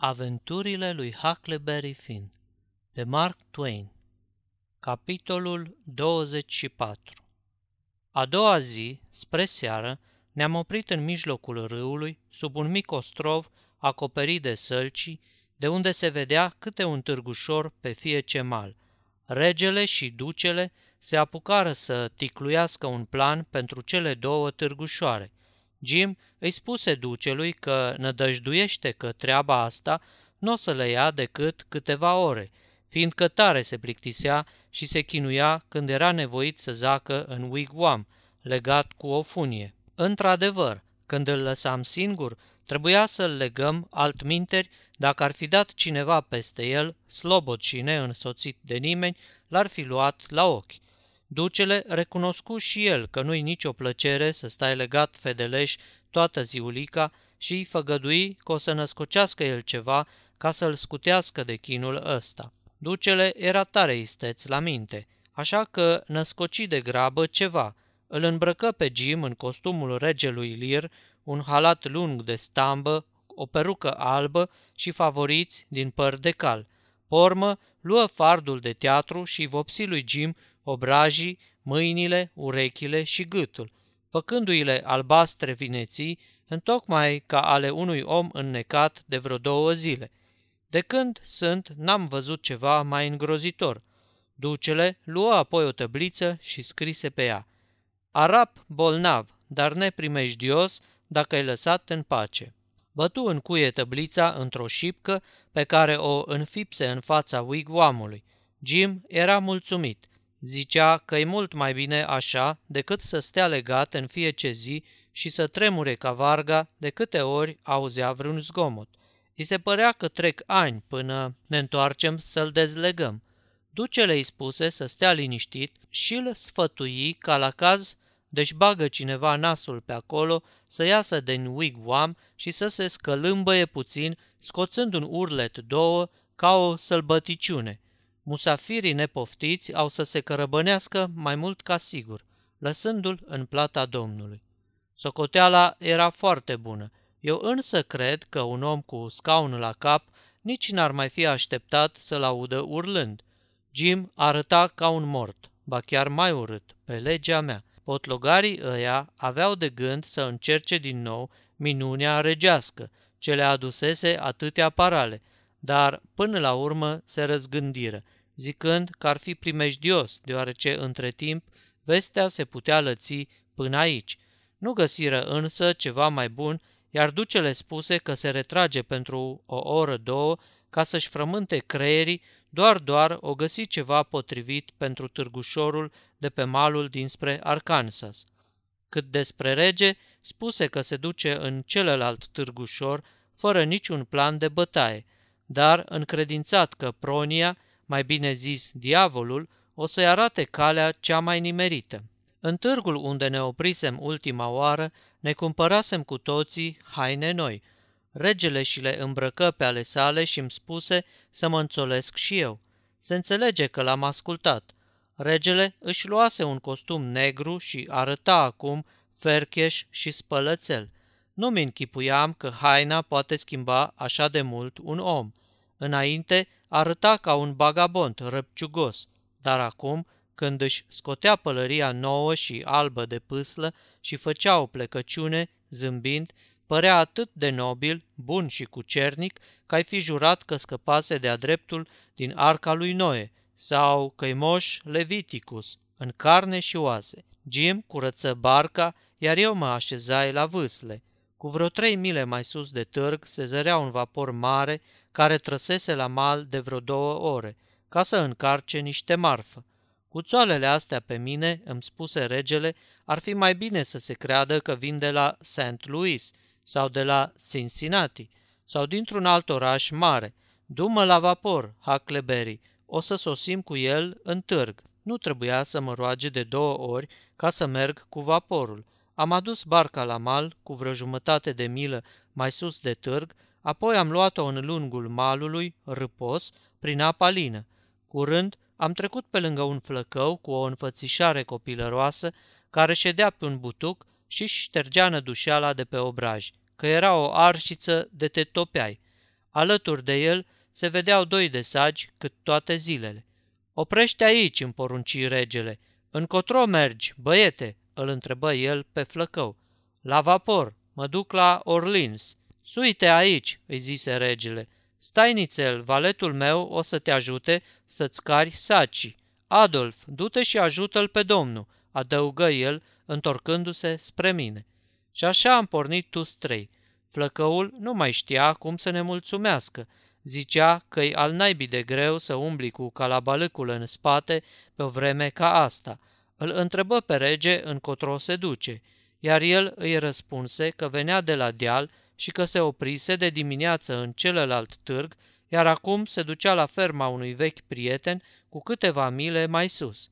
Aventurile lui Huckleberry Finn de Mark Twain Capitolul 24 A doua zi, spre seară, ne-am oprit în mijlocul râului, sub un mic ostrov acoperit de sălcii, de unde se vedea câte un târgușor pe fie ce mal. Regele și ducele se apucară să ticluiască un plan pentru cele două târgușoare. Jim îi spuse ducelui că nădăjduiește că treaba asta nu o să le ia decât câteva ore, fiindcă tare se plictisea și se chinuia când era nevoit să zacă în wigwam, legat cu o funie. Într-adevăr, când îl lăsam singur, trebuia să-l legăm altminteri dacă ar fi dat cineva peste el, slobot și neînsoțit de nimeni, l-ar fi luat la ochi. Ducele recunoscu și el că nu-i nicio plăcere să stai legat fedeleș toată ziulica și îi făgădui că o să născocească el ceva ca să-l scutească de chinul ăsta. Ducele era tare isteț la minte, așa că născoci de grabă ceva. Îl îmbrăcă pe Jim în costumul regelui Lir, un halat lung de stambă, o perucă albă și favoriți din păr de cal. Pormă, luă fardul de teatru și vopsi lui Jim obrajii, mâinile, urechile și gâtul, făcându-i-le albastre vineții, întocmai ca ale unui om înnecat de vreo două zile. De când sunt, n-am văzut ceva mai îngrozitor. Ducele luă apoi o tăbliță și scrise pe ea. Arap bolnav, dar neprimejdios dacă ai lăsat în pace. Bătu în cuie tăblița într-o șipcă pe care o înfipse în fața wigwamului. Jim era mulțumit. Zicea că e mult mai bine așa decât să stea legat în fiecare zi și să tremure ca varga de câte ori auzea vreun zgomot. I se părea că trec ani până ne întoarcem să-l dezlegăm. Ducele îi spuse să stea liniștit și îl sfătui ca la caz deci bagă cineva nasul pe acolo să iasă din wigwam și să se scălâmbăie puțin, scoțând un urlet două ca o sălbăticiune – musafirii nepoftiți au să se cărăbănească mai mult ca sigur, lăsându-l în plata Domnului. Socoteala era foarte bună. Eu însă cred că un om cu scaun la cap nici n-ar mai fi așteptat să-l audă urlând. Jim arăta ca un mort, ba chiar mai urât, pe legea mea. Potlogarii ăia aveau de gând să încerce din nou minunea regească, ce le adusese atâtea parale, dar până la urmă se răzgândiră zicând că ar fi primejdios, deoarece între timp vestea se putea lăți până aici. Nu găsiră însă ceva mai bun, iar ducele spuse că se retrage pentru o oră, două, ca să-și frământe creierii, doar doar o găsi ceva potrivit pentru târgușorul de pe malul dinspre Arkansas. Cât despre rege, spuse că se duce în celălalt târgușor, fără niciun plan de bătaie, dar încredințat că Pronia mai bine zis diavolul, o să-i arate calea cea mai nimerită. În târgul unde ne oprisem ultima oară, ne cumpărasem cu toții haine noi. Regele și le îmbrăcă pe ale sale și îmi spuse să mă înțolesc și eu. Se înțelege că l-am ascultat. Regele își luase un costum negru și arăta acum fercheș și spălățel. Nu-mi închipuiam că haina poate schimba așa de mult un om. Înainte arăta ca un bagabond răpciugos, dar acum, când își scotea pălăria nouă și albă de pâslă și făcea o plecăciune, zâmbind, părea atât de nobil, bun și cucernic, că ai fi jurat că scăpase de-a dreptul din arca lui Noe sau căimoș Leviticus, în carne și oase. Jim curăță barca, iar eu mă așezai la vâsle. Cu vreo trei mile mai sus de târg se zărea un vapor mare care trăsese la mal de vreo două ore, ca să încarce niște marfă. Cu țoalele astea pe mine, îmi spuse regele, ar fi mai bine să se creadă că vin de la St. Louis sau de la Cincinnati sau dintr-un alt oraș mare. Du-mă la vapor, Huckleberry, o să sosim cu el în târg. Nu trebuia să mă roage de două ori ca să merg cu vaporul. Am adus barca la mal cu vreo jumătate de milă mai sus de târg Apoi am luat-o în lungul malului, râpos, prin apa lină. Curând am trecut pe lângă un flăcău cu o înfățișare copilăroasă care ședea pe un butuc și ștergea nădușeala de pe obraj, că era o arșiță de te topeai. Alături de el se vedeau doi de sagi cât toate zilele. Oprește aici, porunci regele. Încotro mergi, băiete?" îl întrebă el pe flăcău. La vapor, mă duc la Orleans. Suite aici, îi zise regele. Stai nițel, valetul meu o să te ajute să-ți cari sacii. Adolf, du-te și ajută-l pe domnul, adăugă el, întorcându-se spre mine. Și așa am pornit tu trei. Flăcăul nu mai știa cum să ne mulțumească. Zicea că-i al naibii de greu să umbli cu calabalâcul în spate pe o vreme ca asta. Îl întrebă pe rege încotro se duce, iar el îi răspunse că venea de la deal și că se oprise de dimineață în celălalt târg, iar acum se ducea la ferma unui vechi prieten cu câteva mile mai sus.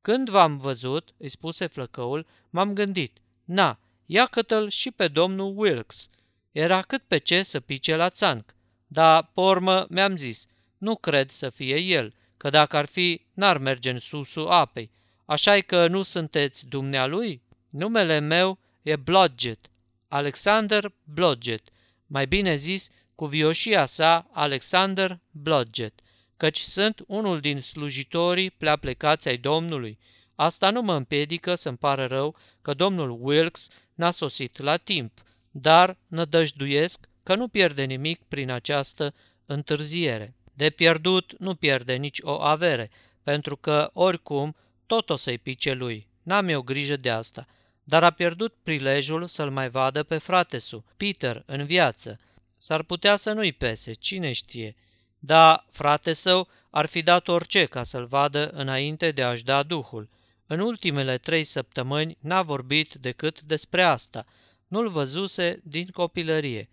Când v-am văzut, îi spuse flăcăul, m-am gândit, na, ia l și pe domnul Wilkes. Era cât pe ce să pice la țanc. Dar, pormă, mi-am zis, nu cred să fie el, că dacă ar fi, n-ar merge în susul apei. așa e că nu sunteți dumnealui? Numele meu e Blodget, Alexander Blodget, mai bine zis, cu vioșia sa Alexander Blodget, căci sunt unul din slujitorii plea plecați ai Domnului. Asta nu mă împiedică să-mi pară rău că domnul Wilkes n-a sosit la timp, dar nădăjduiesc că nu pierde nimic prin această întârziere. De pierdut nu pierde nici o avere, pentru că, oricum, tot o să-i pice lui. N-am eu grijă de asta. Dar a pierdut prilejul să-l mai vadă pe fratesu, Peter, în viață. S-ar putea să nu-i pese, cine știe. Da, frate său ar fi dat orice ca să-l vadă înainte de a-și da duhul. În ultimele trei săptămâni n-a vorbit decât despre asta. Nu-l văzuse din copilărie.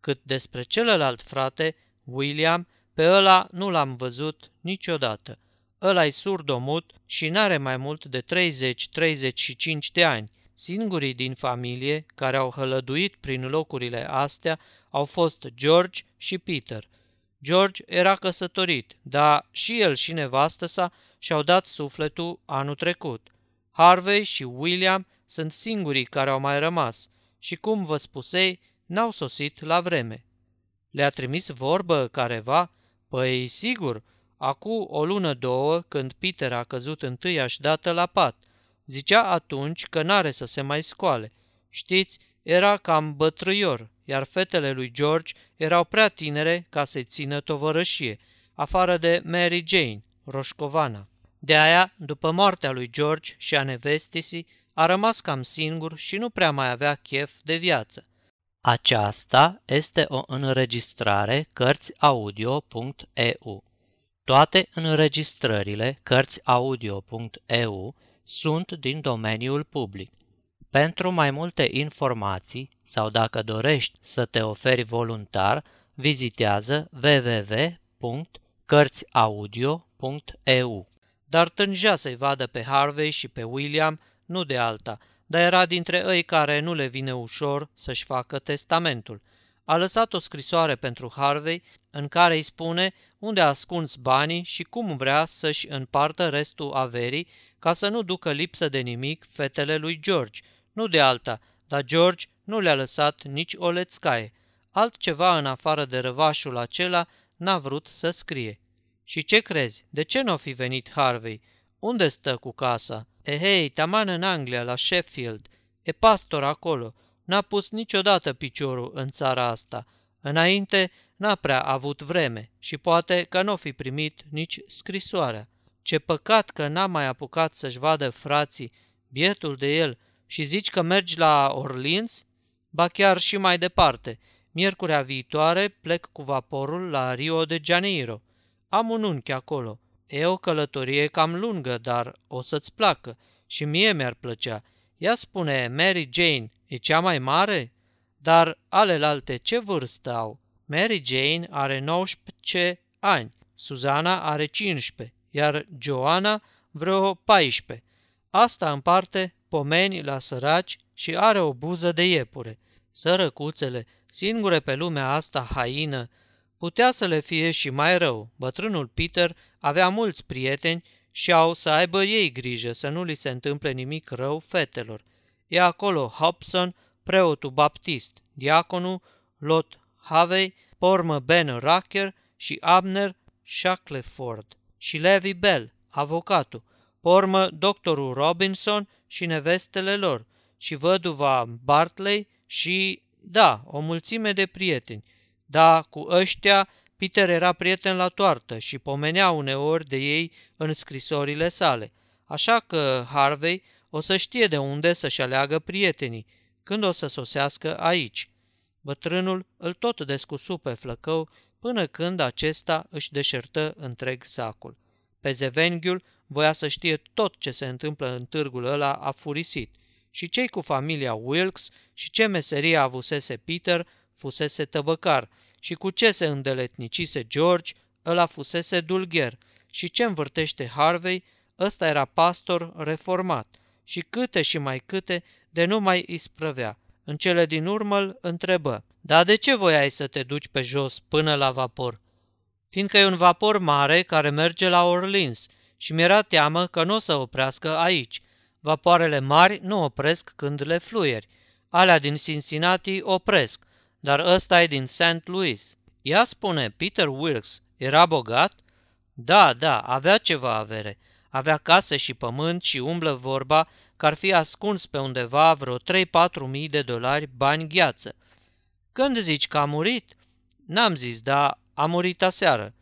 Cât despre celălalt frate, William, pe ăla nu l-am văzut niciodată. Ăla-i surdomut și n-are mai mult de 30-35 de ani. Singurii din familie care au hălăduit prin locurile astea au fost George și Peter. George era căsătorit, dar și el și nevastă sa și-au dat sufletul anul trecut. Harvey și William sunt singurii care au mai rămas și, cum vă spusei, n-au sosit la vreme. Le-a trimis vorbă careva? Păi, sigur, acu o lună două, când Peter a căzut întâiași dată la pat. Zicea atunci că n-are să se mai scoale. Știți, era cam bătrâior, iar fetele lui George erau prea tinere ca să-i țină tovărășie, afară de Mary Jane, roșcovana. De aia, după moartea lui George și a nevestisii, a rămas cam singur și nu prea mai avea chef de viață. Aceasta este o înregistrare Cărțiaudio.eu. Toate înregistrările Cărțiaudio.eu sunt din domeniul public. Pentru mai multe informații sau dacă dorești să te oferi voluntar, vizitează www.cărțiaudio.eu. Dar tângea să-i vadă pe Harvey și pe William, nu de alta, dar era dintre ei care nu le vine ușor să-și facă testamentul. A lăsat o scrisoare pentru Harvey în care îi spune unde a ascuns banii și cum vrea să-și împartă restul averii ca să nu ducă lipsă de nimic fetele lui George, nu de alta, dar George nu le-a lăsat nici o lețcaie. Altceva în afară de răvașul acela n-a vrut să scrie. Și ce crezi? De ce nu n-o fi venit Harvey? Unde stă cu casa? Ehei, taman în Anglia, la Sheffield. E pastor acolo. N-a pus niciodată piciorul în țara asta. Înainte n-a prea avut vreme și poate că nu fi primit nici scrisoarea. Ce păcat că n-a mai apucat să-și vadă frații, bietul de el, și zici că mergi la Orleans? Ba chiar și mai departe. Miercurea viitoare plec cu vaporul la Rio de Janeiro. Am un unchi acolo. E o călătorie cam lungă, dar o să-ți placă și mie mi-ar plăcea. Ea spune, Mary Jane e cea mai mare? Dar alelalte ce vârstă au? Mary Jane are 19 ani, Suzana are 15, iar Joana vreo 14. Asta împarte pomeni la săraci și are o buză de iepure. Sărăcuțele, singure pe lumea asta haină, putea să le fie și mai rău. Bătrânul Peter avea mulți prieteni și au să aibă ei grijă să nu li se întâmple nimic rău fetelor. E acolo Hobson, preotul baptist, diaconul, Lot Havey, pormă Ben Racker și Abner Shackleford și Levi Bell, avocatul, pormă doctorul Robinson și nevestele lor și văduva Bartley și, da, o mulțime de prieteni. Da, cu ăștia Peter era prieten la toartă și pomenea uneori de ei în scrisorile sale, așa că Harvey o să știe de unde să-și aleagă prietenii când o să sosească aici. Bătrânul îl tot descusu pe flăcău până când acesta își deșertă întreg sacul. Pe Zevenghiul voia să știe tot ce se întâmplă în târgul ăla afurisit și cei cu familia Wilkes și ce meserie avusese Peter fusese tăbăcar și cu ce se îndeletnicise George ăla fusese dulgher și ce învârtește Harvey ăsta era pastor reformat și câte și mai câte de nu mai isprăvea. În cele din urmă îl întrebă, dar de ce voiai să te duci pe jos până la vapor? Fiindcă e un vapor mare care merge la Orleans și mi-era teamă că nu o să oprească aici. Vapoarele mari nu opresc când le fluieri. Alea din Cincinnati opresc, dar ăsta e din St. Louis. Ea spune, Peter Wilkes era bogat? Da, da, avea ceva avere. Avea case și pământ și umblă vorba că ar fi ascuns pe undeva vreo 3-4 mii de dolari bani gheață. Când zici că a murit? N-am zis, dar a murit aseară.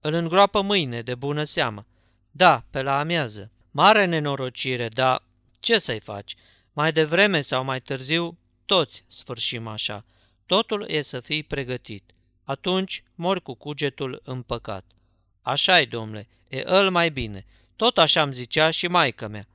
Îl îngroapă mâine, de bună seamă. Da, pe la amiază. Mare nenorocire, dar ce să-i faci? Mai devreme sau mai târziu, toți sfârșim așa. Totul e să fii pregătit. Atunci mori cu cugetul împăcat. Așa-i, domnule, e îl mai bine. Tot așa îmi zicea și maică mea.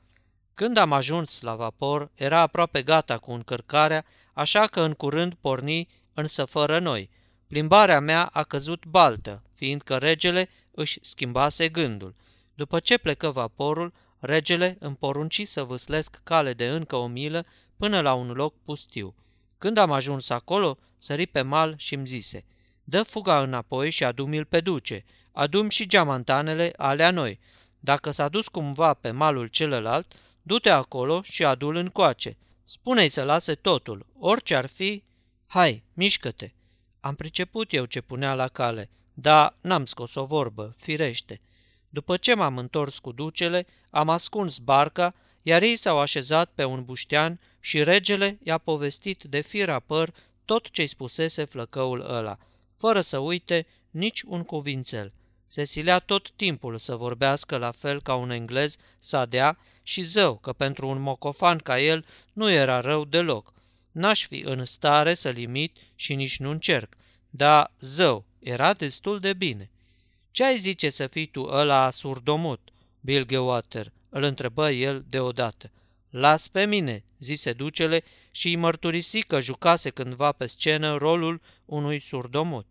Când am ajuns la vapor, era aproape gata cu încărcarea, așa că în curând porni, însă fără noi. Plimbarea mea a căzut baltă, fiindcă regele își schimbase gândul. După ce plecă vaporul, regele îmi porunci să vâslesc cale de încă o milă până la un loc pustiu. Când am ajuns acolo, sări pe mal și îmi zise, Dă fuga înapoi și adu-mi-l pe duce, adu și geamantanele alea noi. Dacă s-a dus cumva pe malul celălalt, du-te acolo și adu-l încoace. Spune-i să lase totul, orice ar fi, hai, mișcă-te. Am priceput eu ce punea la cale, dar n-am scos o vorbă, firește. După ce m-am întors cu ducele, am ascuns barca, iar ei s-au așezat pe un buștean și regele i-a povestit de fira păr tot ce-i spusese flăcăul ăla, fără să uite nici un cuvințel. Se silea tot timpul să vorbească la fel ca un englez sadea și zău că pentru un mocofan ca el nu era rău deloc. N-aș fi în stare să limit și nici nu încerc, dar zău, era destul de bine. Ce ai zice să fii tu ăla surdomut, Bilgewater?" îl întrebă el deodată. Las pe mine, zise ducele și îi mărturisi că jucase cândva pe scenă rolul unui surdomut.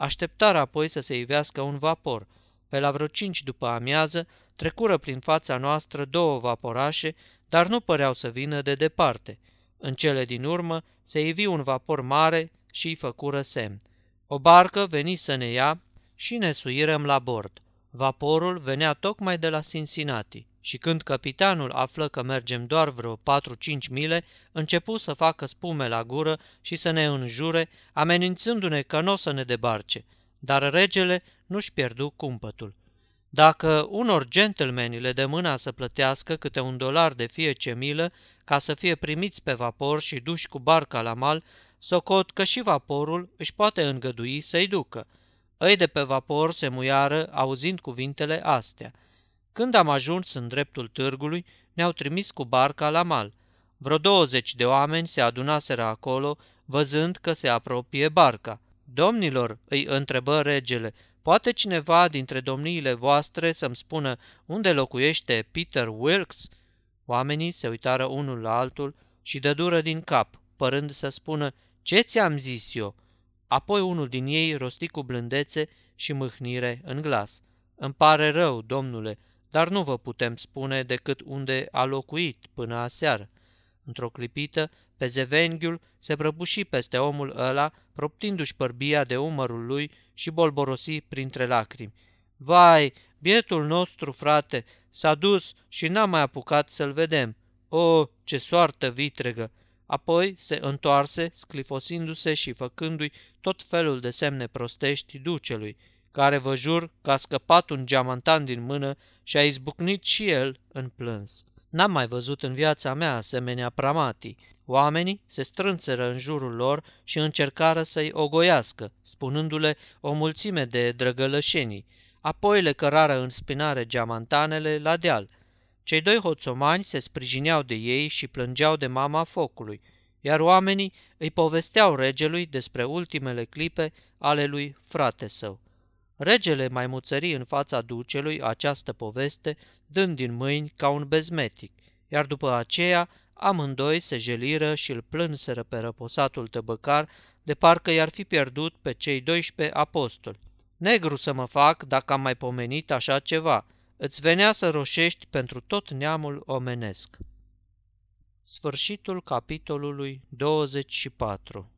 Așteptară apoi să se ivească un vapor. Pe la vreo cinci după amiază trecură prin fața noastră două vaporașe, dar nu păreau să vină de departe. În cele din urmă se ivi un vapor mare și îi făcură semn. O barcă veni să ne ia și ne suirăm la bord. Vaporul venea tocmai de la Cincinnati și când capitanul află că mergem doar vreo 4-5 mile, începu să facă spume la gură și să ne înjure, amenințându-ne că nu o să ne debarce. Dar regele nu-și pierdu cumpătul. Dacă unor gentlemani le dă mâna să plătească câte un dolar de fie ce milă ca să fie primiți pe vapor și duși cu barca la mal, socot că și vaporul își poate îngădui să-i ducă. Îi de pe vapor se muiară auzind cuvintele astea – când am ajuns în dreptul târgului, ne-au trimis cu barca la mal. Vreo douăzeci de oameni se adunaseră acolo, văzând că se apropie barca. Domnilor, îi întrebă regele, poate cineva dintre domniile voastre să-mi spună unde locuiește Peter Wilkes? Oamenii se uitară unul la altul și dădură din cap, părând să spună, ce ți-am zis eu? Apoi unul din ei rosti cu blândețe și mâhnire în glas. Îmi pare rău, domnule, dar nu vă putem spune decât unde a locuit până aseară. Într-o clipită, pe zevenghiul se prăbuși peste omul ăla, proptindu-și părbia de umărul lui și bolborosi printre lacrimi. Vai, bietul nostru, frate, s-a dus și n-am mai apucat să-l vedem. O, ce soartă vitregă! Apoi se întoarse, sclifosindu-se și făcându-i tot felul de semne prostești ducelui, care vă jur că a scăpat un geamantan din mână și a izbucnit și el în plâns. N-am mai văzut în viața mea asemenea pramati. Oamenii se strânseră în jurul lor și încercară să-i ogoiască, spunându-le o mulțime de drăgălășenii. Apoi le cărară în spinare geamantanele la deal. Cei doi hoțomani se sprijineau de ei și plângeau de mama focului, iar oamenii îi povesteau regelui despre ultimele clipe ale lui frate său. Regele mai muțări în fața ducelui această poveste, dând din mâini ca un bezmetic, iar după aceea amândoi se jeliră și îl plânseră pe răposatul tăbăcar, de parcă i-ar fi pierdut pe cei 12 apostoli. Negru să mă fac dacă am mai pomenit așa ceva, îți venea să roșești pentru tot neamul omenesc. Sfârșitul capitolului 24